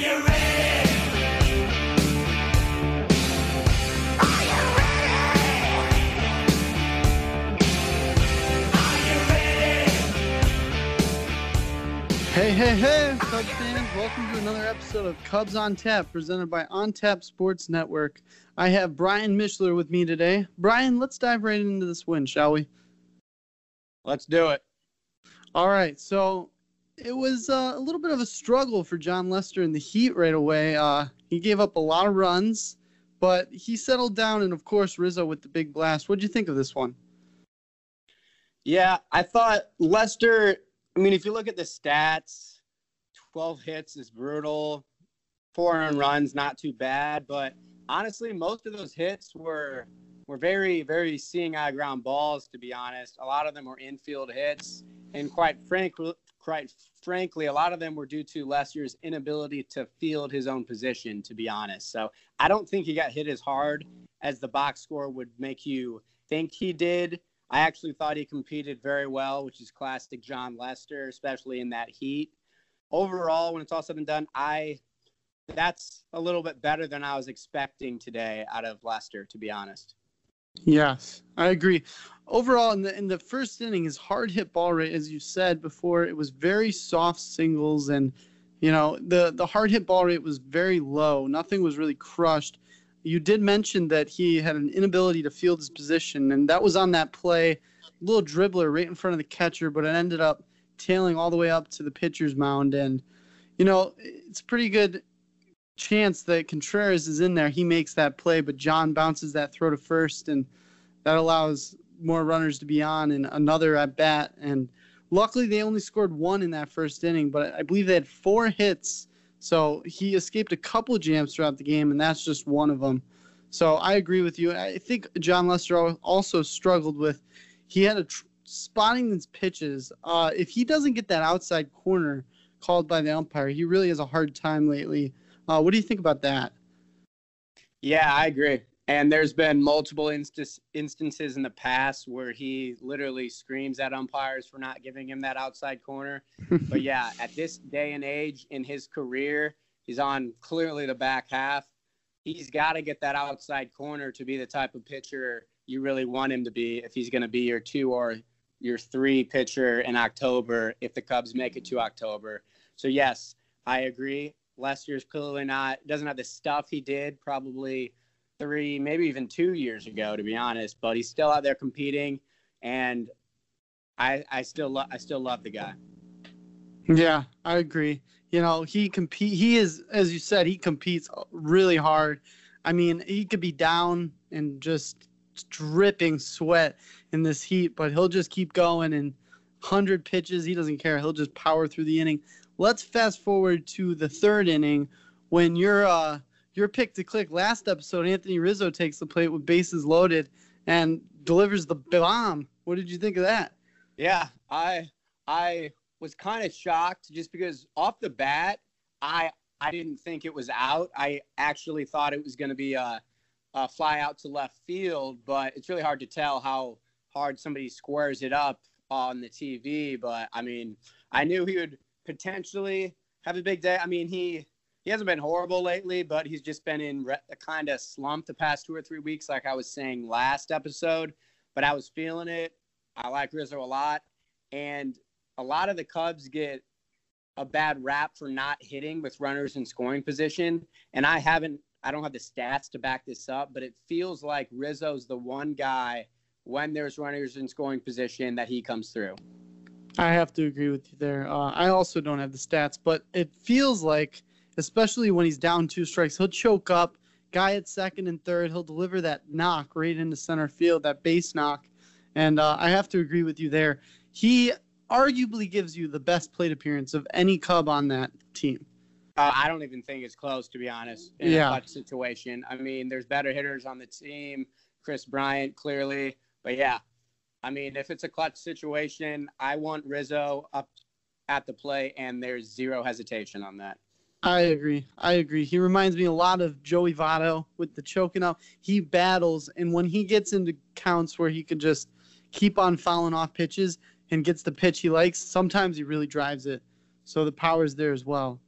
Hey, hey, hey, Cubs fans! Welcome to another episode of Cubs on Tap, presented by On Tap Sports Network. I have Brian Mishler with me today. Brian, let's dive right into this win, shall we? Let's do it. All right, so it was uh, a little bit of a struggle for Jon Lester in the Heat right away. Uh, he gave up a lot of runs, but he settled down, and of course Rizzo with the big blast. What'd you think of this one? Yeah, I thought Lester. I mean, if you look at the stats, 12 hits is brutal. Four earned runs, not too bad. But honestly, most of those hits were were very, very seeing eye ground balls. To be honest, a lot of them were infield hits, and quite frankly, quite frankly, a lot of them were due to Lester's inability to field his own position. To be honest, so I don't think he got hit as hard as the box score would make you think he did. I actually thought he competed very well, which is classic Jon Lester, especially in that heat. Overall, when it's all said and done, I that's a little bit better than I was expecting today out of Lester, to be honest. Yes, I agree. Overall, in the in the first inning, his hard hit ball rate, as you said before, it was very soft singles, and you know the the hard hit ball rate was very low. Nothing was really crushed. You did mention that he had an inability to field his position, and that was on that play, little dribbler right in front of the catcher, but it ended up tailing all the way up to the pitcher's mound, and you know it's pretty good chance that Contreras is in there. He makes that play, but Jon bounces that throw to first, and that allows more runners to be on and another at bat. And luckily, they only scored one in that first inning, but I believe they had four hits. So he escaped a couple jams throughout the game, and that's just one of them. So I agree with you. I think Jon Lester also struggled with he had a tr- spotting these pitches. Uh, if he doesn't get that outside corner called by the umpire, he really has a hard time lately. Uh, what do you think about that? Yeah, I agree. And there's been multiple inst- instances in the past where he literally screams at umpires for not giving him that outside corner. but yeah, at this day and age in his career, he's on clearly the back half. He's got to get that outside corner to be the type of pitcher you really want him to be if he's going to be your two or your three pitcher in October if the Cubs make it to October. So yes, I agree. Lester's clearly not doesn't have the stuff he did probably three, maybe even two years ago, to be honest. But he's still out there competing, and I I still lo- I still love the guy. Yeah, I agree. You know, he compete. He is, as you said, he competes really hard. I mean, he could be down and just dripping sweat in this heat, but he'll just keep going and hundred pitches. He doesn't care. He'll just power through the inning. Let's fast forward to the third inning when your uh your pick to click last episode. Anthony Rizzo takes the plate with bases loaded and delivers the bomb. What did you think of that? Yeah, I I was kind of shocked just because off the bat, I I didn't think it was out. I actually thought it was going to be a, a fly out to left field, but it's really hard to tell how hard somebody squares it up on the TV. But I mean, I knew he would potentially have a big day. I mean, he he hasn't been horrible lately, but he's just been in re- a kind of slump the past two or three weeks, like I was saying last episode. But I was feeling it. I like Rizzo a lot, and a lot of the Cubs get a bad rap for not hitting with runners in scoring position. And I haven't, I don't have the stats to back this up, but it feels like Rizzo's the one guy when there's runners in scoring position that he comes through. I have to agree with you there. Uh, I also don't have the stats, but it feels like, especially when he's down two strikes, he'll choke up. Guy at second and third, he'll deliver that knock right into center field, that base knock. And uh, I have to agree with you there. He arguably gives you the best plate appearance of any Cub on that team. Uh, I don't even think it's close, to be honest, in Yeah. a clutch situation. I mean, there's better hitters on the team, Kris Bryant, clearly. But yeah, I mean, if it's a clutch situation, I want Rizzo up at the play, and there's zero hesitation on that. I agree. I agree. He reminds me a lot of Joey Votto with the choking up. He battles, and when he gets into counts where he can just keep on fouling off pitches and gets the pitch he likes, sometimes he really drives it. So the power's there as well.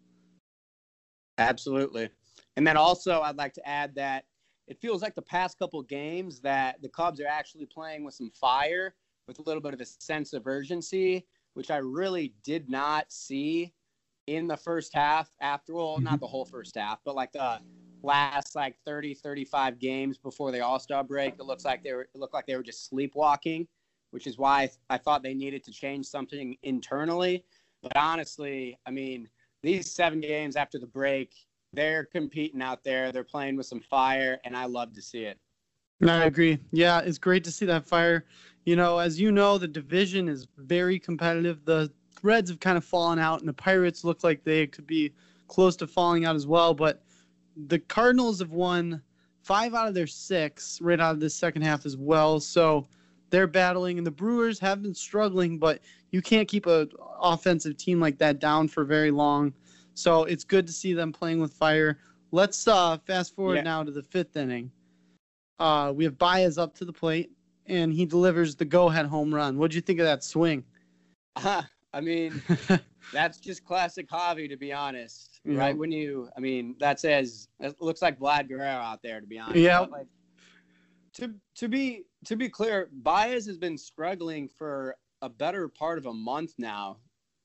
Absolutely. And then also, I'd like to add that it feels like the past couple games that the Cubs are actually playing with some fire, with a little bit of a sense of urgency, which I really did not see in the first half. After all, not the whole first half, but like the last like 30, 35 games before the All Star break, it looks like they were it looked like they were just sleepwalking, which is why I thought they needed to change something internally. But honestly, I mean, these seven games after the break, they're competing out there. They're playing with some fire, and I love to see it. I agree. Yeah, it's great to see that fire. You know, as you know, the division is very competitive. The Reds have kind of fallen out, and the Pirates look like they could be close to falling out as well. But the Cardinals have won five out of their six right out of the second half as well. So they're battling, and the Brewers have been struggling, but you can't keep an offensive team like that down for very long. So it's good to see them playing with fire. Let's uh, fast forward Yeah. now to the fifth inning. Uh, we have Baez up to the plate, and he delivers the go-ahead home run. What'd you think of that swing? I mean, that's just classic Javi, to be honest. Yeah. Right when you, I mean, that says it looks like Vlad Guerrero out there, to be honest. Yeah. Like, to to be to be clear, Baez has been struggling for a better part of a month now.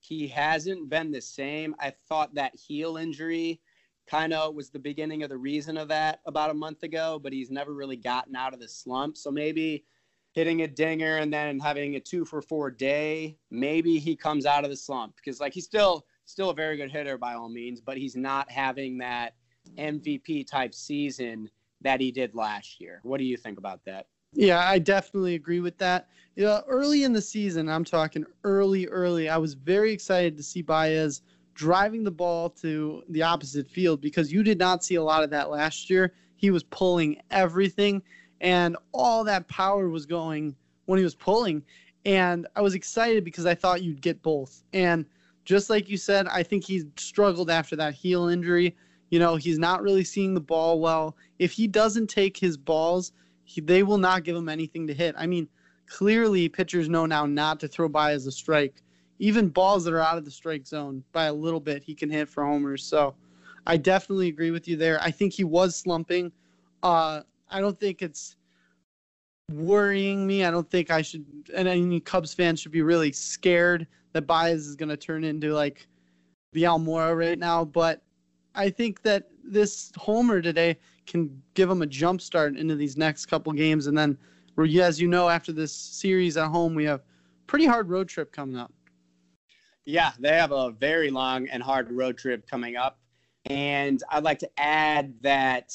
He hasn't been the same. I thought that heel injury kind of was the beginning of the reason of that about a month ago, but he's never really gotten out of the slump. So maybe hitting a dinger and then having a two for four day, maybe he comes out of the slump because like he's still still a very good hitter by all means, but he's not having that MVP type season that he did last year. What do you think about that? Yeah, I definitely agree with that. You know, early in the season, I'm talking early, early, I was very excited to see Baez driving the ball to the opposite field because you did not see a lot of that last year. He was pulling everything, and all that power was going when he was pulling. And I was excited because I thought you'd get both. And just like you said, I think he struggled after that heel injury. You know, he's not really seeing the ball well. If he doesn't take his balls, he, they will not give him anything to hit. I mean, clearly pitchers know now not to throw Baez a strike. Even balls that are out of the strike zone by a little bit, he can hit for homers. So I definitely agree with you there. I think he was slumping. Uh, I don't think it's worrying me. I don't think I should, and any Cubs fans should be really scared that Baez is going to turn into like the Almora right now. But I think that this homer today can give them a jump start into these next couple games. And then, we're- as you know, after this series at home, we have pretty hard road trip coming up. Yeah, they have a very long and hard road trip coming up. And I'd like to add that,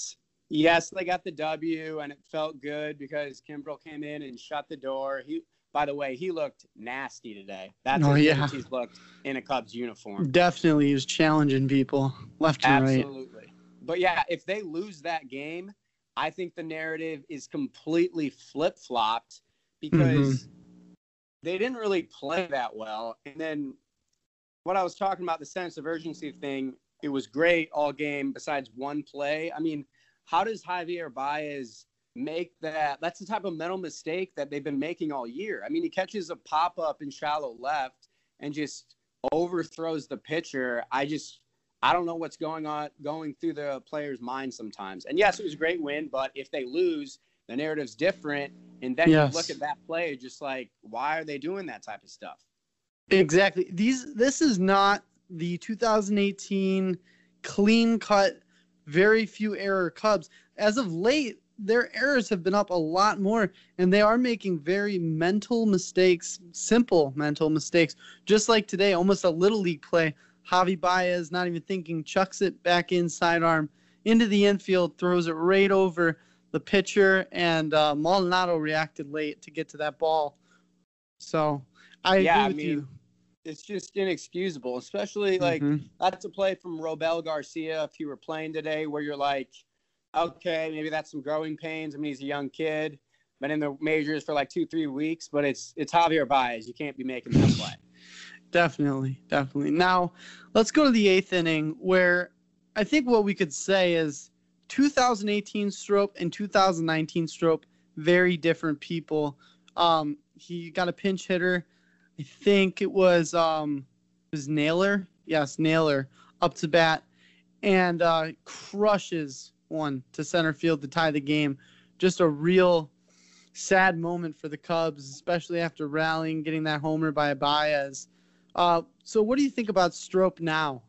yes, they got the W and it felt good because Kimbrel came in and shut the door. He, by the way, he looked nasty today. That's Oh, good yeah. he's looked in a Cubs uniform. Definitely, he was challenging people left and right. Absolutely. But yeah, if they lose that game, I think the narrative is completely flip flopped because mm-hmm. they didn't really play that well. And then what I was talking about, the sense of urgency thing, it was great all game besides one play. I mean, how does Javier Baez make that? That's the type of mental mistake that they've been making all year. I mean, he catches a pop up in shallow left and just overthrows the pitcher. I just, I don't know what's going on, going through the player's mind sometimes. And yes, it was a great win, but if they lose, the narrative's different. And then Yes. you look at that play, just like, why are they doing that type of stuff? Exactly. These this is not the 2018 clean cut, very few error Cubs. As of late, their errors have been up a lot more, and they are making very mental mistakes, simple mental mistakes. Just like today, almost a little league play. Javi Baez, not even thinking, chucks it back in sidearm into the infield, throws it right over the pitcher, and uh, Maldonado reacted late to get to that ball. So I Yeah, I agree with mean, you. It's just inexcusable, especially like Mhm. that's a play from Robel Garcia if you were playing today, where you're like, okay, maybe that's some growing pains. I mean, he's a young kid, been in the majors for like two, three weeks, but it's it's Javier Baez. You can't be making that play. Definitely, definitely. Now, let's go to the eighth inning, where I think what we could say is 2018 Strop and 2019 Strop, very different people. Um, he got a pinch hitter. I think it was um, it was Naylor. Yes, Naylor up to bat, and uh, crushes one to center field to tie the game. Just a real sad moment for the Cubs, especially after rallying, getting that homer by Baez. Uh, so, what do you think about Strop now?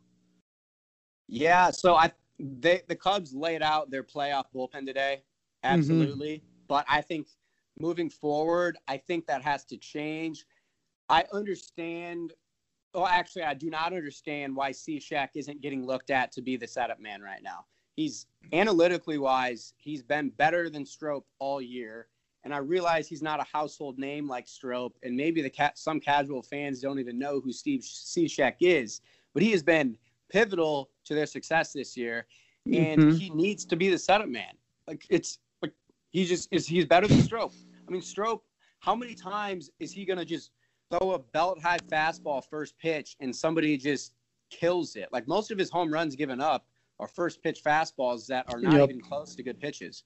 Yeah, so I they the Cubs laid out their playoff bullpen today, absolutely. But I think moving forward, I think that has to change. I understand. Well, actually, I do not understand why Cishek isn't getting looked at to be the setup man right now. He's analytically wise, he's been better than Strop all year. And I realize he's not a household name like Strop, and maybe the ca- some casual fans don't even know who Steve Cishek is. But he has been pivotal to their success this year, and Mhm. he needs to be the setup man. Like it's like he just is. He's better than Strop. I mean, Strop. How many times is he gonna just throw a belt high fastball first pitch and somebody just kills it? Like most of his home runs given up are first pitch fastballs that are not Yep. even close to good pitches.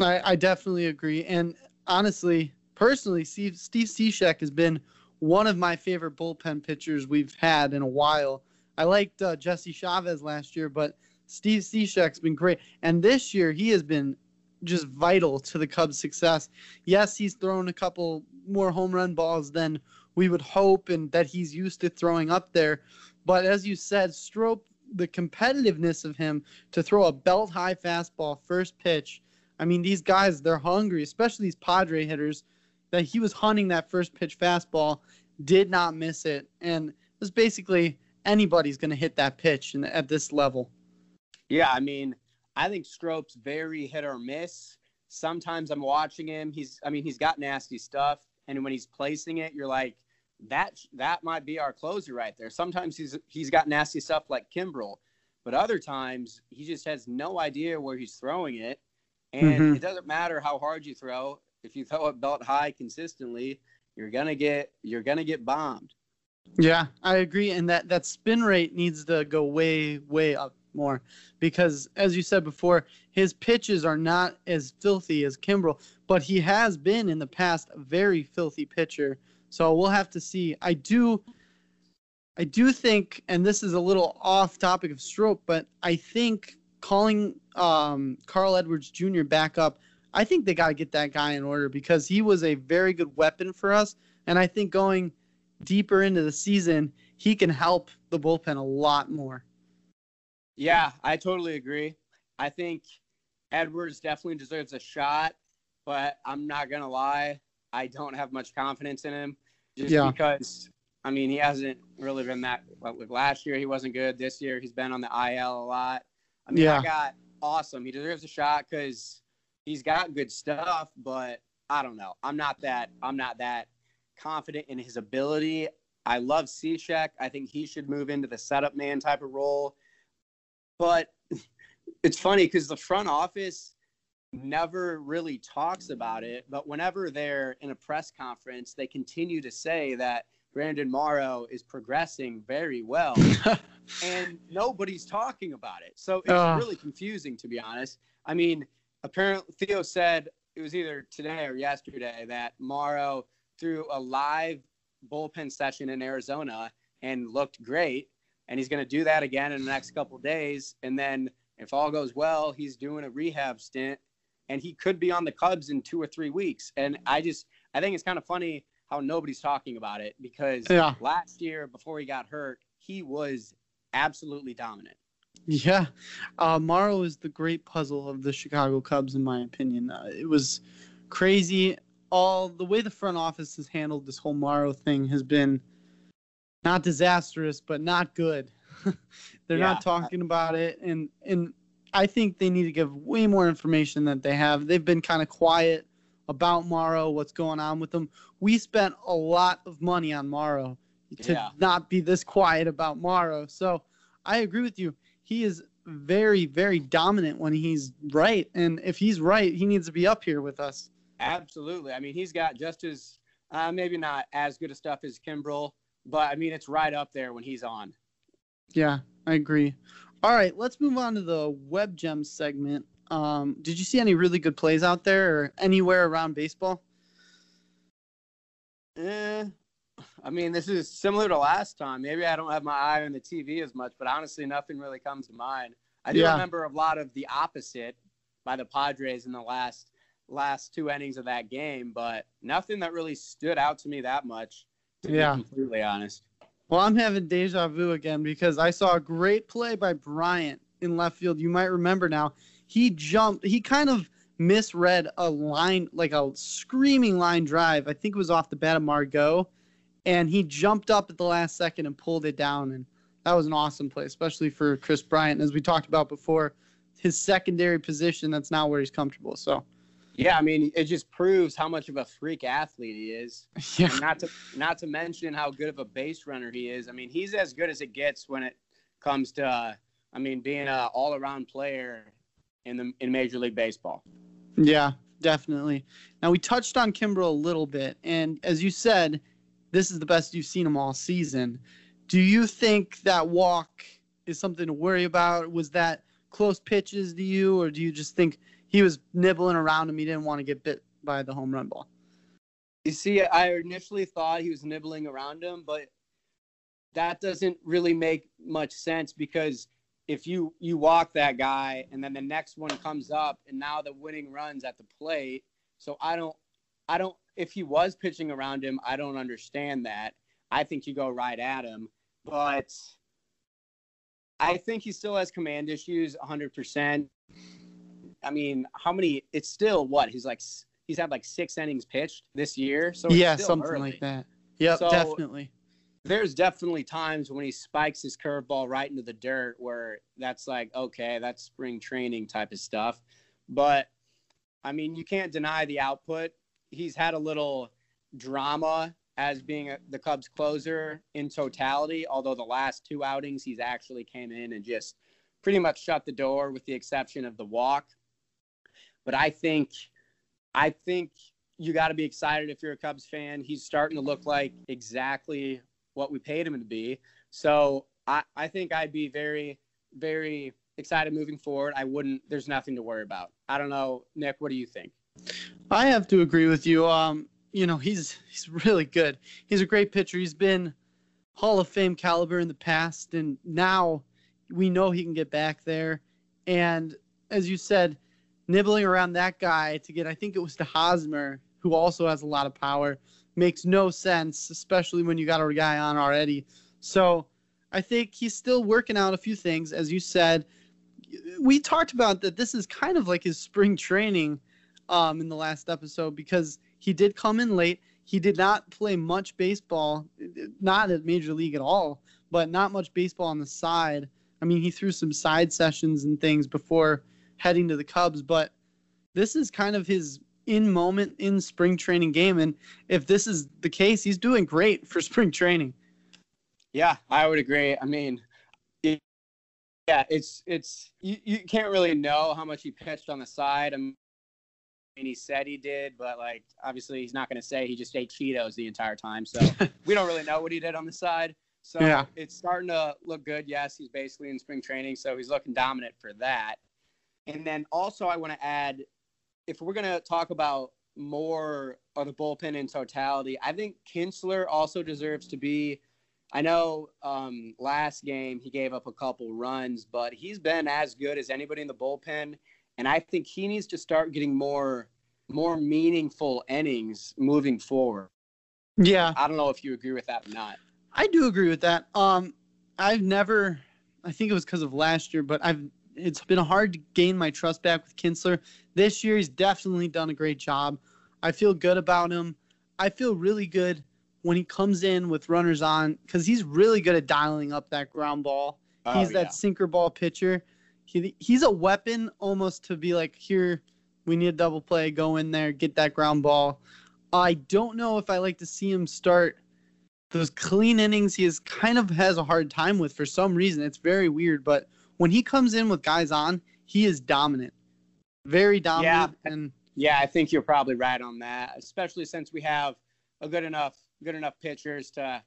I, I definitely agree. And honestly, personally, Steve, Cishek has been one of my favorite bullpen pitchers we've had in a while. I liked uh, Jesse Chavez last year, but Steve Cishek's been great. And this year, he has been just vital to the Cubs' success. Yes, he's thrown a couple more home run balls than we would hope and that he's used to throwing up there. But as you said, Strop, the competitiveness of him to throw a belt high fastball first pitch. I mean, these guys, they're hungry, especially these Padre hitters. That he was hunting that first pitch fastball, did not miss it. And it was basically anybody's going to hit that pitch in, at this level. Yeah, I mean, I think Strop's very hit or miss. Sometimes I'm watching him. He's, I mean, he's got nasty stuff, and when he's placing it, you're like, that that might be our closer right there. Sometimes he's he's got nasty stuff like Kimbrel, but other times he just has no idea where he's throwing it, and Mhm. it doesn't matter how hard you throw. If you throw it belt high consistently, you're gonna get you're gonna get bombed. Yeah, I agree. And that, that spin rate needs to go way, way up more because, as you said before, his pitches are not as filthy as Kimbrel, but he has been in the past a very filthy pitcher. So we'll have to see. I do. I do think, and this is a little off topic of Strop, but I think calling um, Carl Edwards Jr. back up, I think they got to get that guy in order because he was a very good weapon for us. And I think going deeper into the season, he can help the bullpen a lot more. Yeah, I totally agree. I think Edwards definitely deserves a shot, but I'm not gonna lie, I don't have much confidence in him just Yeah. because I mean he hasn't really been that last year he wasn't good. This year he's been on the IL a lot. I mean Yeah. I got awesome. He deserves a shot because he's got good stuff, but I don't know. I'm not that I'm not that confident in his ability. I love Cishek. I think he should move into the setup man type of role. But it's funny because the front office never really talks about it. But whenever they're in a press conference, they continue to say that Brandon Morrow is progressing very well. and nobody's talking about it. So it's Ugh. really confusing, to be honest. I mean, apparently Theo said it was either today or yesterday that Morrow threw a live bullpen session in Arizona and looked great, and he's going to do that again in the next couple of days. And then, if all goes well, he's doing a rehab stint, and he could be on the Cubs in two or three weeks. And I just, I think it's kind of funny how nobody's talking about it because Yeah. last year before he got hurt, he was absolutely dominant. Yeah, uh, Morrow is the great puzzle of the Chicago Cubs, in my opinion. Uh, it was crazy. All the way the front office has handled this whole Morrow thing has been not disastrous, but not good. They're Yeah. not talking about it, and and I think they need to give way more information that they have. They've been kind of quiet about Morrow, what's going on with them. We spent a lot of money on Morrow to Yeah. not be this quiet about Morrow. So I agree with you. He is very, very dominant when he's right. And if he's right, he needs to be up here with us. Absolutely. I mean, he's got just as uh, maybe not as good a stuff as Kimbrel, but I mean, it's right up there when he's on. Yeah, I agree. All right, let's move on to the web gem segment. Um, did you see any really good plays out there or anywhere around baseball? Eh, I mean, this is similar to last time. Maybe I don't have my eye on the TV as much, but honestly, nothing really comes to mind. I do Yeah. remember a lot of the opposite by the Padres in the last last two innings of that game, but nothing that really stood out to me that much. To Yeah. be completely honest. Well, I'm having deja vu again because I saw a great play by Bryant in left field. You might remember now. He jumped, he kind of misread a line, like a screaming line drive. I think it was off the bat of Margot. And he jumped up at the last second and pulled it down. And that was an awesome play, especially for Kris Bryant. As we talked about before, his secondary position, that's not where he's comfortable. So, Yeah, I mean, it just proves how much of a freak athlete he is. yeah. And not to not to mention how good of a base runner he is. I mean, he's as good as it gets when it comes to, uh, I mean, being an all around player in the in Major League Baseball. Yeah, definitely. Now we touched on Kimbrel a little bit, and as you said, this is the best you've seen him all season. Do you think that walk is something to worry about? Was that close pitches to you, or do you just think he was nibbling around him? He didn't want to get bit by the home run ball. You see, I initially thought he was nibbling around him, but that doesn't really make much sense because if you you walk that guy and then the next one comes up and now the winning runs at the plate, so I don't I don't if he was pitching around him, I don't understand that. I think you go right at him, but I think he still has command issues 100%. I mean, how many it's still what? He's like he's had like 6 innings pitched this year, so yeah, something early like that. Yep, So- definitely. There's definitely times when he spikes his curveball right into the dirt where that's like, okay, that's spring training type of stuff. But I mean, you can't deny the output. He's had a little drama as being a, the Cubs closer in totality, although the last two outings he's actually came in and just pretty much shut the door with the exception of the walk. But I think I think you got to be excited if you're a Cubs fan. He's starting to look like exactly what we paid him to be. So I, I think I'd be very, very excited moving forward. I wouldn't, there's nothing to worry about. I don't know, Nick, what do you think? I have to agree with you. Um, you know, he's he's really good. He's a great pitcher. He's been Hall of Fame caliber in the past, and now we know he can get back there. And as you said, nibbling around that guy to get, I think it was to Hosmer, who also has a lot of power, makes no sense, especially when you got a guy on already. So I think he's still working out a few things, as you said. We talked about that. This is kind of like his spring training um, in the last episode because he did come in late. He did not play much baseball, not at major league at all, but not much baseball on the side. I mean, he threw some side sessions and things before heading to the Cubs, but this is kind of his in moment in spring training game. And if this is the case, he's doing great for spring training. Yeah, I would agree. I mean, it, yeah, it's, it's, you, you can't really know how much he pitched on the side. I mean, he said he did, but like, obviously he's not going to say he just ate Cheetos the entire time. So we don't really know what he did on the side. So Yeah. it's starting to look good. Yes, he's basically in spring training, so he's looking dominant for that. And then also, I want to add, if we're going to talk about more of the bullpen in totality, I think Kintzler also deserves to be. I know um, last game he gave up a couple runs, but he's been as good as anybody in the bullpen, and I think he needs to start getting more more meaningful innings moving forward. Yeah, I don't know if you agree with that or not. I do agree with that. Um, I've never, I think it was because of last year, but I've it's been hard to gain my trust back with Kintzler. This year, he's definitely done a great job. I feel good about him. I feel really good when he comes in with runners on because he's really good at dialing up that ground ball. Oh, he's Oh, that yeah. sinker ball pitcher. He, he's a weapon almost to be like, here, we need a double play, go in there, get that ground ball. I don't know if I like to see him start those clean innings. He is kind of has a hard time with for some reason. It's very weird, but when he comes in with guys on, he is dominant, very dominant, Yeah, and Yeah, I think you're probably right on that, especially since we have a good enough good enough pitchers to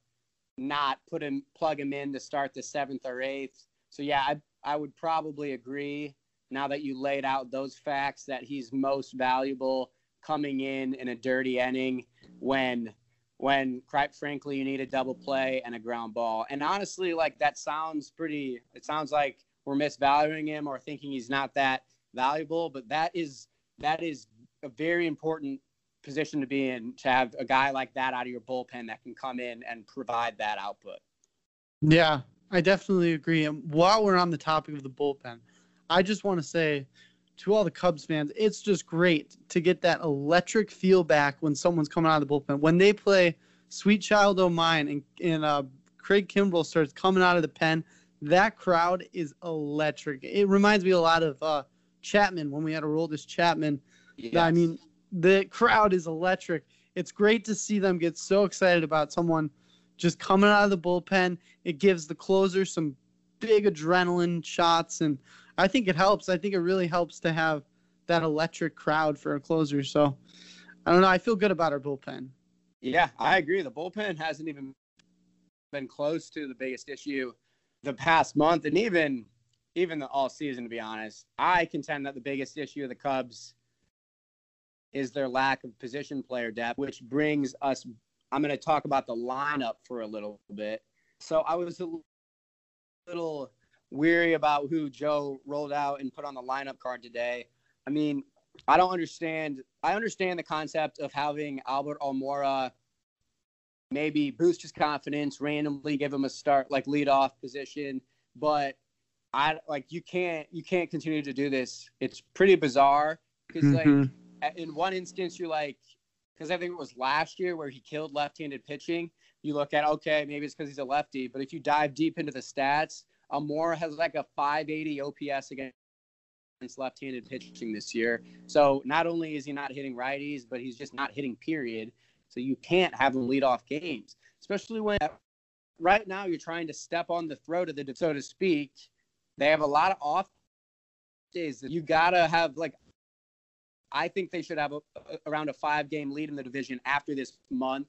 not put him plug him in to start the seventh or eighth. So yeah, I I would probably agree now that you laid out those facts that he's most valuable coming in in a dirty inning when when quite frankly you need a double play and a ground ball. And honestly, like that sounds pretty it sounds like we're misvaluing him or thinking he's not that valuable, but that is that is a very important position to be in to have a guy like that out of your bullpen that can come in and provide that output. Yeah, I definitely agree. And while we're on the topic of the bullpen, I just want to say to all the Cubs fans, it's just great to get that electric feel back when someone's coming out of the bullpen. When they play Sweet Child O' Mine and, and uh, Craig Kimbrel starts coming out of the pen, that crowd is electric. It reminds me a lot of uh, Chapman when we had Aroldis Chapman. I mean, the crowd is electric. It's great to see them get so excited about someone just coming out of the bullpen. It gives the closer some big adrenaline shots, and I think it helps. I think it really helps to have that electric crowd for a closer. So I don't know. I feel good about our bullpen. Yeah, I agree. The bullpen hasn't even been close to the biggest issue the past month, and even even the all season. To be honest, I contend that the biggest issue of the Cubs is their lack of position player depth, which brings us. I'm going to talk about the lineup for a little bit. So I was a little weary about who Joe rolled out and put on the lineup card today. I mean, I don't understand. I understand the concept of having Albert Almora maybe boost his confidence, randomly give him a start like lead off position, but I like you can't you can't continue to do this. It's pretty bizarre because Mhm. like in one instance you're like because I think it was last year where he killed left-handed pitching. You look at okay, maybe it's because he's a lefty, but if you dive deep into the stats, Almora has like a 580 OPS against left-handed pitching this year. So not only is he not hitting righties, but he's just not hitting period. So you can't have him lead off games, especially when right now you're trying to step on the throat of the so to speak. They have a lot of off days you gotta have like. I think they should have a, a- around a five game lead in the division after this month,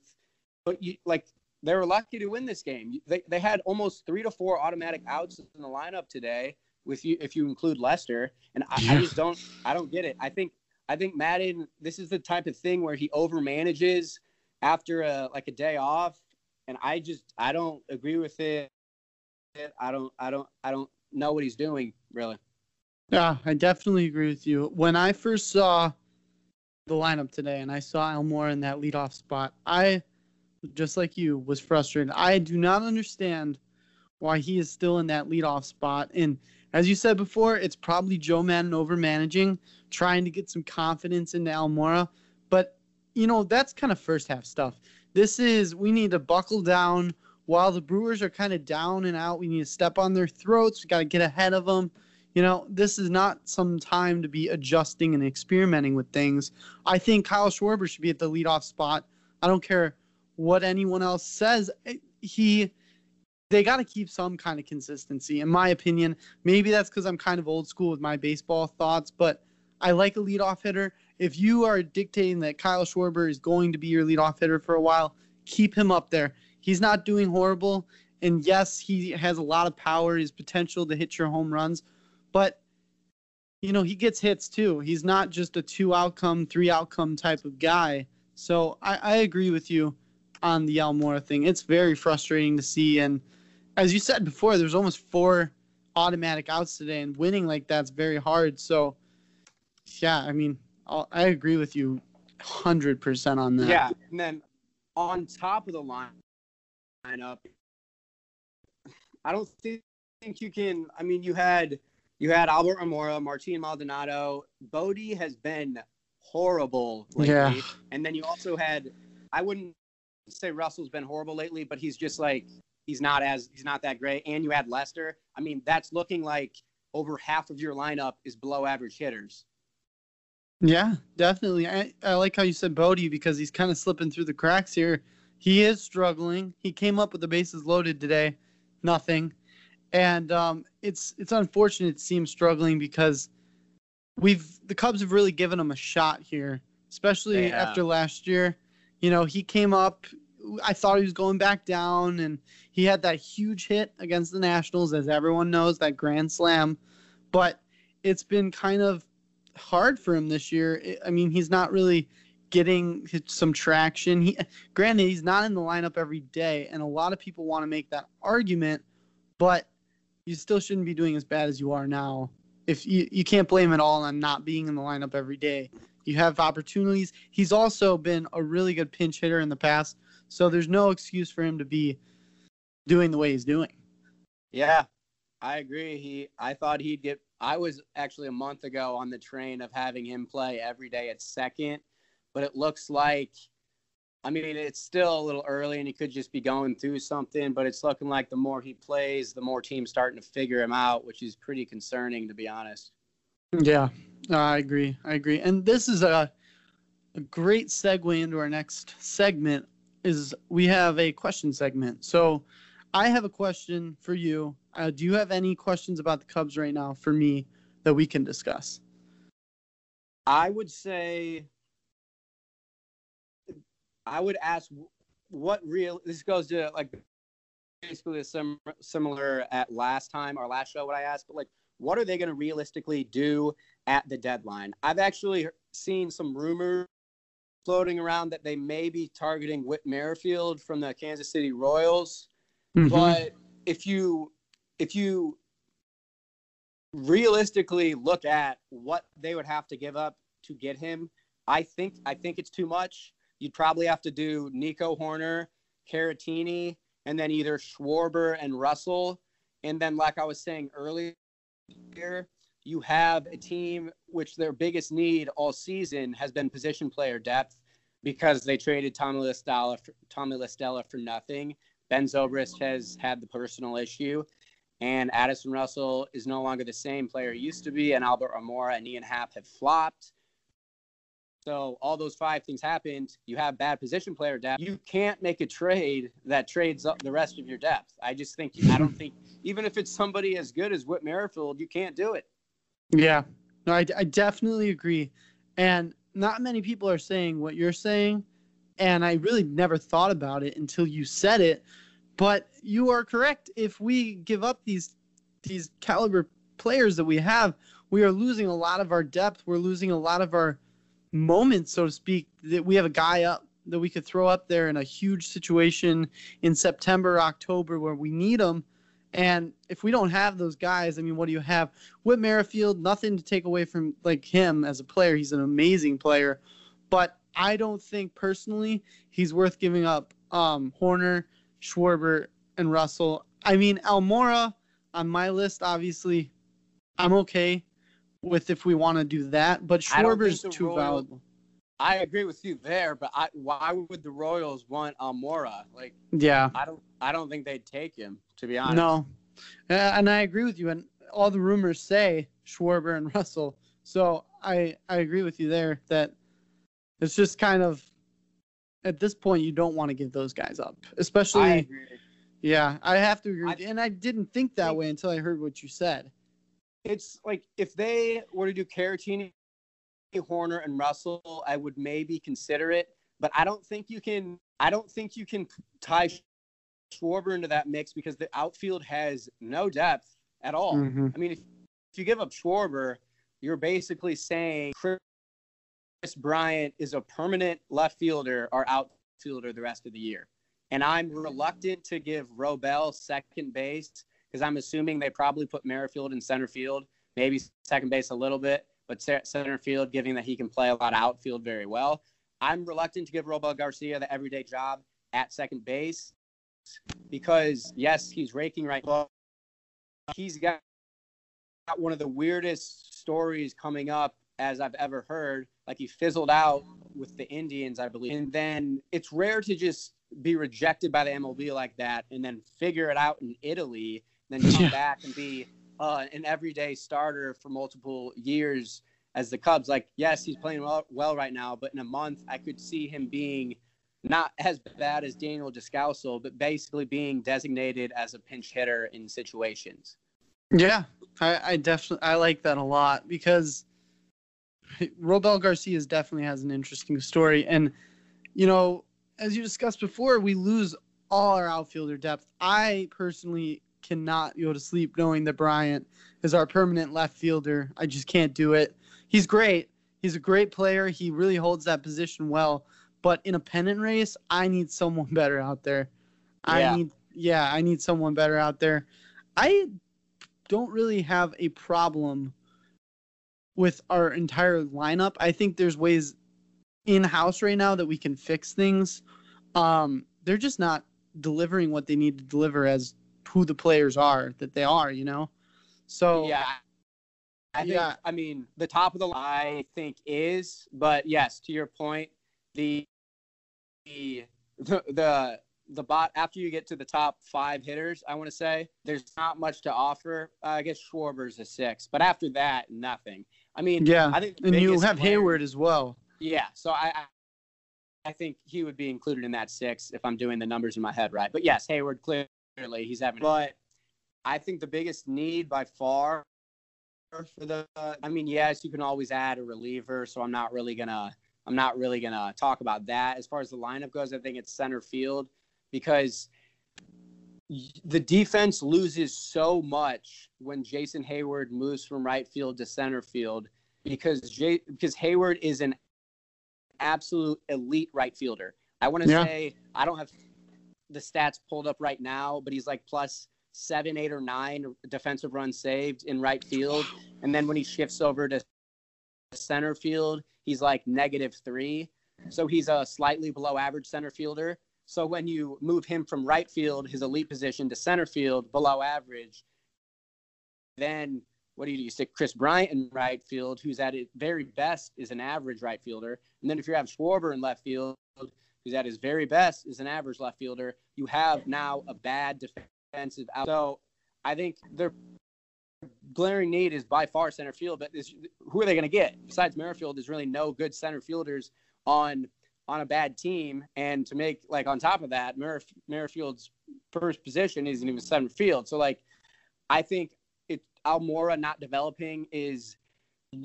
but you like they were lucky to win this game. They they had almost three to four automatic outs in the lineup today, with you if you include Lester, and I, I just don't I don't get it. I think I think Maddon this is the type of thing where he overmanages after a like a day off, and I just I don't agree with it. I don't I don't I don't know what he's doing really. Yeah, I definitely agree with you. When I first saw the lineup today and I saw Almora in that leadoff spot, I, just like you, was frustrated. I do not understand why he is still in that leadoff spot. And as you said before, it's probably Joe Maddon over managing, trying to get some confidence into Almora. But, you know, that's kind of first half stuff. This is, we need to buckle down while the Brewers are kind of down and out. We need to step on their throats. We got to get ahead of them. You know, this is not some time to be adjusting and experimenting with things. I think Kyle Schwarber should be at the leadoff spot. I don't care what anyone else says. Eh, He, they got to keep some kind of consistency, in my opinion. Maybe that's because I'm kind of old school with my baseball thoughts, but I like a leadoff hitter. If you are dictating that Kyle Schwarber is going to be your leadoff hitter for a while, keep him up there. He's not doing horrible. And yes, he has a lot of power, his potential to hit your home runs, but you know, he gets hits too. He's not just a two outcome, three outcome type of guy. So I, I agree with you on the Almora thing. It's very frustrating to see. And as you said before, there's almost four automatic outs today, and winning like that's very hard. So, yeah, I mean, I agree with you 100% on that. Yeah, and then on top of the line lineup, I don't think think you can. I mean, you had you had Albert Almora, Martin Maldonado. Bote has been horrible lately, Yeah. and then you also had. I wouldn't say Russell's been horrible lately, but he's just like he's not as he's not that great. And you had Lester. I mean, that's looking like over half of your lineup is below average hitters. Yeah, definitely. I, I like how you said Bote because he's kind of slipping through the cracks here. He is struggling. He came up with the bases loaded today, nothing, and um, it's it's unfortunate to see him struggling because we've the Cubs have really given him a shot here, especially have. after last year. You know, he came up. I thought he was going back down, and he had that huge hit against the Nationals, as everyone knows, that grand slam. But it's been kind of hard for him this year. I- mean, he's not really getting some traction. He, granted, he's not in the lineup every day, and a lot of people want to make that argument, but you still shouldn't be doing as bad as you are now. If you, you can't blame it all on not being in the lineup every day. You have opportunities. He's also been a really good pinch hitter in the past, so there's no excuse for him to be doing the way he's doing. Yeah, I agree. He, I thought he'd get. I was actually a month ago on the train of having him play every day at second, but it looks like. I mean, it's still a little early, and he could just be going through something. But it's looking like the more he plays, the more teams starting to figure him out, which is pretty concerning, to be honest. Yeah, I agree. I agree. And this is a, a great segue into our next segment. Is we have a question segment. So, I have a question for you. Uh, do you have any questions about the Cubs right now for me that we can discuss? I would say, I would ask what real. This goes to like basically a sim, similar at last time, our last show. What I asked, but like, what are they going to realistically do at the deadline? I've actually seen some rumors floating around that they may be targeting Whit Merrifield from the Kansas City Royals. Mm-hmm. But if you if you realistically look at what they would have to give up to get him, I think I think it's too much. You'd probably have to do Nico Hoerner, Caratini, and then either Schwarber and Russell. And then, like I was saying earlier, you have a team which their biggest need all season has been position player depth because they traded Tommy La Stella for, Tommy La Stella for nothing. Ben Zobrist has had the personal issue, and Addison Russell is no longer the same player he used to be, and Albert Almora and Ian Happ have flopped. So all those five things happened. You have bad position player depth. You can't make a trade that trades up the rest of your depth. I just think I don't think even if it's somebody as good as Whit Merrifield, you can't do it. Yeah, no, I, I definitely agree. And not many people are saying what you're saying. And I really never thought about it until you said it. But you are correct. If we give up these these caliber players that we have, we are losing a lot of our depth. We're losing a lot of our moments, so to speak. That we have a guy up that we could throw up there in a huge situation in September, October, where we need them. And if we don't have those guys, I mean, what do you have? Whit Merrifield, nothing to take away from like him as a player. He's an amazing player, but I don't think personally he's worth giving up um, Hoerner, Schwarber, and Russell. I mean, Almora on my list, obviously, I'm okay with if we want to do that, but Schwarber's too Royals- valuable. I agree with you there, but I, why would the Royals want Almora? Like Yeah. I don't I don't think they'd take him to be honest. No, and I agree with you. And all the rumors say Schwarber and Russell. So I I agree with you there that it's just kind of at this point you don't want to give those guys up, especially. I yeah, I have to agree. I and I didn't think that way until I heard what you said. It's like if they were to do Caratini, Hoerner, and Russell, I would maybe consider it. But I don't think you can. I don't think you can tie Schwarber into that mix because the outfield has no depth at all. Mhm. I mean, if, if you give up Schwarber, you're basically saying Kris Bryant is a permanent left fielder or outfielder the rest of the year. And I'm reluctant to give Robel second base because I'm assuming they probably put Merrifield in center field, maybe second base a little bit, but center field, given that he can play a lot of outfield very well. I'm reluctant to give Robel Garcia the everyday job at second base because, yes, he's raking right now. He's got got one of the weirdest stories coming up as I've ever heard. Like he fizzled out with the Indians, I believe. And then it's rare to just be rejected by the MLB like that and then figure it out in Italy, then come Yeah. back and be uh, an everyday starter for multiple years as the Cubs. Like, yes, he's playing well, well right now, but in a month, I could see him being not as bad as Daniel Descalso, but basically being designated as a pinch hitter in situations. Yeah, I, I definitely I like that a lot because Robel Garcia definitely has an interesting story, and you know, as you discussed before, we lose all our outfielder depth. I personally cannot go to sleep knowing that Bryant is our permanent left fielder. I just can't do it. He's great. He's a great player. He really holds that position well. But in a pennant race, I need someone better out there. I Yeah. need yeah, I need someone better out there. I don't really have a problem with our entire lineup. I think there's ways in house right now that we can fix things. Um, they're just not delivering what they need to deliver as who the players are that they are, you know. So Yeah. I think, Yeah. I mean, the top of the line, I think is, but yes, to your point, the the the the, the bot after you get to the top five hitters, I want to say there's not much to offer. Uh, I guess Schwarber's a six, but after that, nothing. I mean, yeah, I think and you biggest have player- Heyward as well. Yeah, so I, I I think he would be included in that six if I'm doing the numbers in my head right. But yes, Heyward clearly he's having. But I think the biggest need by far for the. I mean, yes, you can always add a reliever, so I'm not really gonna. I'm not really gonna talk about that. As far as the lineup goes, I think it's center field because the defense loses so much when Jason Heyward moves from right field to center field because Jay, because Heyward is an absolute elite right fielder. I want to Yeah. say I don't have the stats pulled up right now, but he's like plus seven, eight, or nine defensive runs saved in right field, and then when he shifts over to center field, he's like negative three. So he's a slightly below average center fielder. So when you move him from right field, his elite position, to center field, below average, then what do you do? You stick Kris Bryant in right field, who's at his very best is an average right fielder. And then if you have Schwarber in left field, who's at his very best is an average left fielder, you have now a bad defensive out. So I think their glaring need is by far center field, but is, who are they going to get? Besides Merrifield, there's really no good center fielders on on a bad team. And to make like on top of that, Merrif- Merrifield's first position isn't even center field. So like, I think it Almora not developing is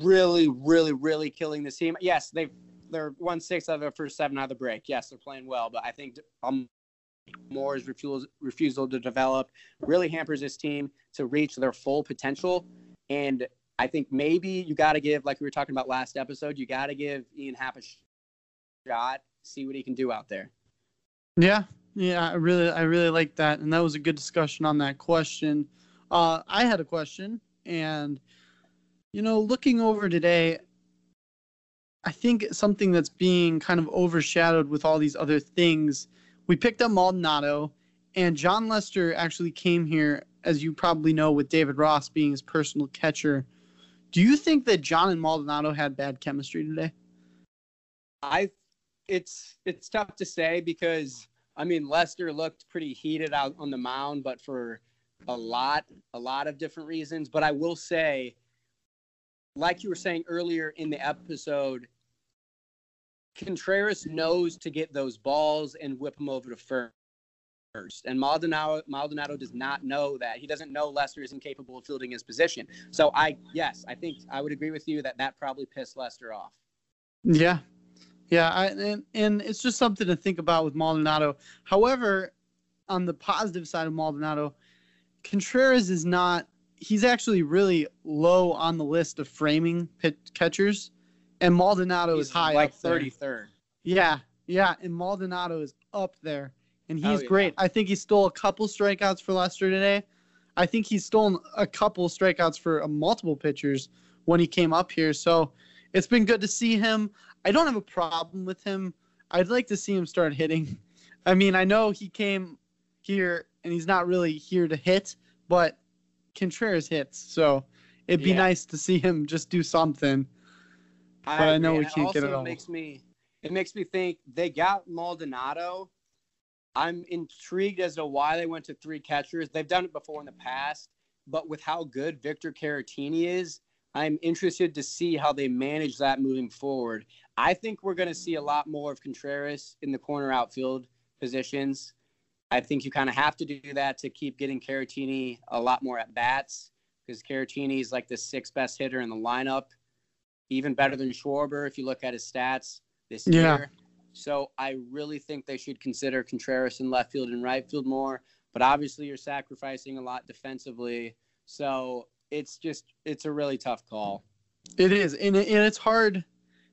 really, really, really killing this team. Yes, they've they're one six out of their first seven out of the break. Yes, they're playing well, but I think Almora's refusal refusal to develop really hampers this team to reach their full potential. And I think maybe you got to give, like we were talking about last episode, you got to give Ian Happ a shot, see what he can do out there. Yeah, yeah, I really, I really like that, and that was a good discussion on that question. Uh, I had a question, and you know, looking over today, I think something that's being kind of overshadowed with all these other things. We picked up Maldonado, and Jon Lester actually came here, as you probably know, with David Ross being his personal catcher. Do you think that Jon and Maldonado had bad chemistry today? I it's it's tough to say because I mean Lester looked pretty heated out on the mound, but for a lot a lot of different reasons. But I will say, like you were saying earlier in the episode, Contreras knows to get those balls and whip them over to first. And Maldonado Maldonado does not know that. He doesn't know Lester is incapable of fielding his position. So I yes, I think I would agree with you that that probably pissed Lester off. Yeah, yeah, I, and and it's just something to think about with Maldonado. However, on the positive side of Maldonado, Contreras is not. He's actually really low on the list of framing pit catchers, and Maldonado He's is high like thirty third. Yeah, yeah, and Maldonado is up there, and he's Oh, yeah. great. I think he stole a couple strikeouts for Lester today. I think he's stolen a couple strikeouts for uh, multiple pitchers when he came up here. So it's been good to see him. I don't have a problem with him. I'd like to see him start hitting. I mean, I know he came here and he's not really here to hit, but Contreras hits. So it'd be Yeah. nice to see him just do something. But I know we can't get it all. Makes me it makes me think they got Maldonado. I'm intrigued as to why they went to three catchers. They've done it before in the past, but with how good Victor Caratini is, I'm interested to see how they manage that moving forward. I think we're going to see a lot more of Contreras in the corner outfield positions. I think you kind of have to do that to keep getting Caratini a lot more at bats because Caratini is like the sixth best hitter in the lineup, even better than Schwarber if you look at his stats this Yeah. year. So I really think they should consider Contreras in left field and right field more. But obviously, you're sacrificing a lot defensively. So it's just it's a really tough call. It is, and, it, and it's hard.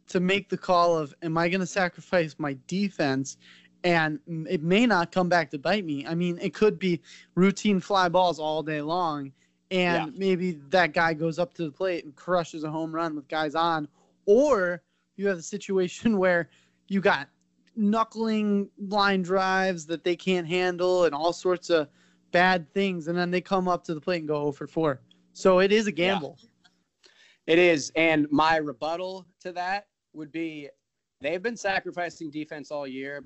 to make the call of am I going to sacrifice my defense and it may not come back to bite me. I mean, it could be routine fly balls all day long and maybe that guy goes up to the plate and crushes a home run with guys on or you have a situation where you got knuckling line drives that they can't handle and all sorts of bad things and then they come up to the plate and go 0 for 4. So it is a Yeah. gamble. It is. And my rebuttal to that would be they've been sacrificing defense all year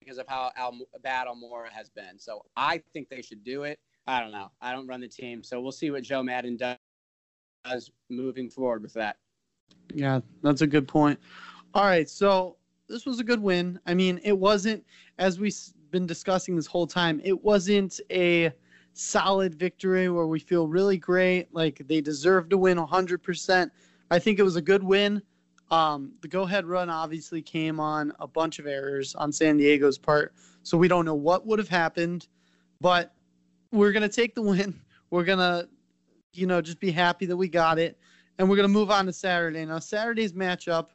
because of how Al- bad Almora has been. So I think they should do it. I don't know. I don't run the team. So we'll see what Joe Maddon does, does moving forward with that. Yeah, that's a good point. All right, so this was a good win. I mean, it wasn't as we've been discussing this whole time. It wasn't a solid victory where we feel really great, like they deserve to win 100%. I think it was a good win. Um, the go-ahead run obviously came on a bunch of errors on San Diego's part, so we don't know what would have happened, but we're gonna take the win. We're gonna, you know, just be happy that we got it and we're going to move on to Saturday. Now, Saturday's matchup,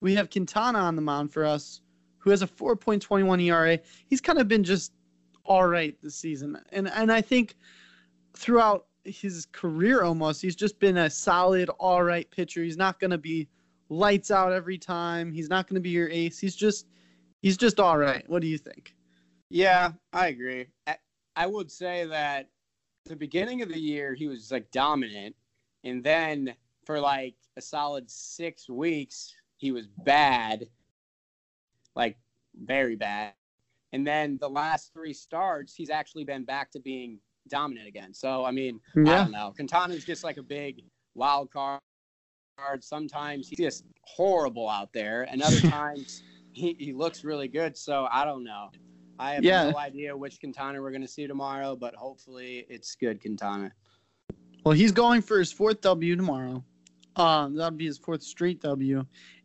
we have Quintana on the mound for us, who has a 4.21 ERA. He's kind of been just all right this season, and and I think throughout his career almost, he's just been a solid, all right pitcher. He's not going to be lights out every time. He's not going to be your ace. He's just he's just all right. What do you think? Yeah, I agree. I, I would say that the beginning of the year he was like dominant, and then for like a solid six weeks he was bad, like very bad. And then the last three starts he's actually been back to being dominant again. So I mean, I don't know. Quintana's just like a big wild card. Sometimes he's just horrible out there, and other times he, he looks really good. So I don't know. I have Yeah. no idea which Quintana we're going to see tomorrow, but hopefully it's good Quintana. Well, he's going for his fourth W tomorrow. Um, that'll be his fourth straight W,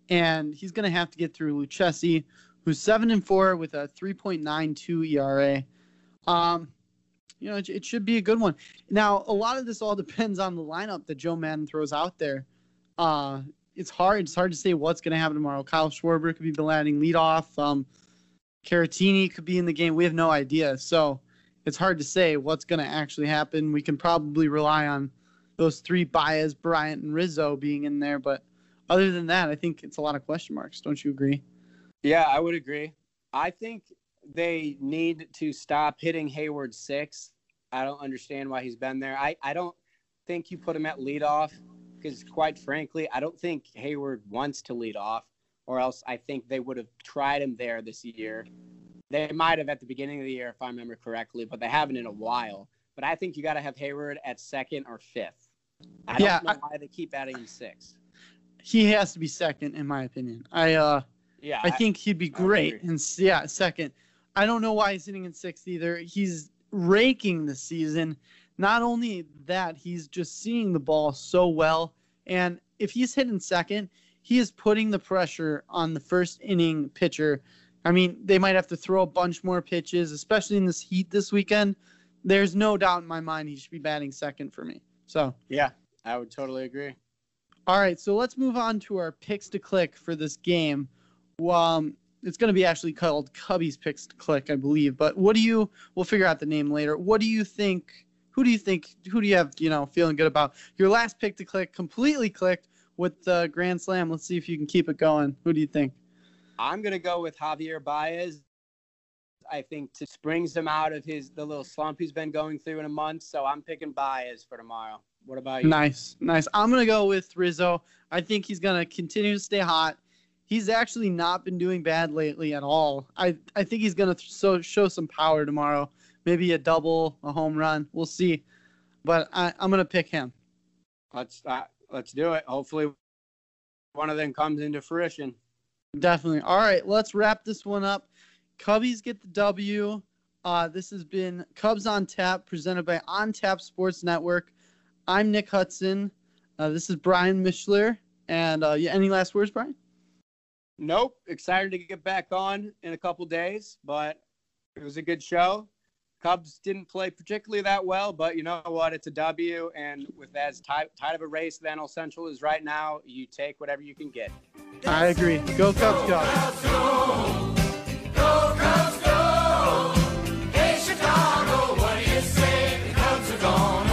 and he's going to have to get through Lucchesi, who's seven and four with a 3.92 ERA. Um, you know, it, it should be a good one. Now, a lot of this all depends on the lineup that Joe Maddon throws out there. Uh, it's hard. It's hard to say what's going to happen tomorrow. Kyle Schwarber could be the batting leadoff. Um, Caratini could be in the game. We have no idea. So it's hard to say what's going to actually happen. We can probably rely on those three Baez, Bryant, and Rizzo being in there. But other than that, I think it's a lot of question marks. Don't you agree? Yeah, I would agree. I think they need to stop hitting Heyward six. I don't understand why he's been there. I, I don't think you put him at leadoff because, quite frankly, I don't think Heyward wants to lead off, or else I think they would have tried him there this year. They might have at the beginning of the year, if I remember correctly, but they haven't in a while. But I think you got to have Heyward at second or fifth. I don't Yeah, know I- why they keep adding him six. He has to be second, in my opinion. I uh, Yeah, I think he'd be great. And yeah, second. I don't know why he's sitting in sixth either. He's raking the season. Not only that, he's just seeing the ball so well. And if he's hitting second, he is putting the pressure on the first inning pitcher. I mean, they might have to throw a bunch more pitches, especially in this heat this weekend. There's no doubt in my mind he should be batting second for me. So, yeah, I would totally agree. all right, so let's move on to our picks to click for this game. Um, it's going to be actually called Cubby's Picks to Click, I believe. But what do you? We'll figure out the name later. What do you think? Who do you think? Who do you have? You know, feeling good about your last pick to click? Completely clicked with the Grand Slam. Let's see if you can keep it going. Who do you think? I'm gonna go with Javier Baez. I think to springs him out of his the little slump he's been going through in a month. So I'm picking Baez for tomorrow. What about you? Nice, nice. I'm gonna go with Rizzo. I think he's gonna continue to stay hot. He's actually not been doing bad lately at all. I I think he's gonna th- so show some power tomorrow. Maybe a double, a home run. We'll see. But I, I'm gonna pick him. Let's uh, let's do it. Hopefully, one of them comes into fruition. Definitely. All right, let's wrap this one up. Cubbies get the W. Uh, this has been Cubs on Tap, presented by On Tap Sports Network. I'm Nick Hudson. Uh, this is Brian Mischler. And uh, yeah, any last words, Brian? Nope. Excited to get back on in a couple days, but it was a good show. Cubs didn't play particularly that well, but you know what? It's a W, and with as tight, tight of a race the NL Central is right now, you take whatever you can get. I agree. Go Cubs, go! Cubs, go. go Cubs, go! Hey Chicago, what do you say? The Cubs are gone.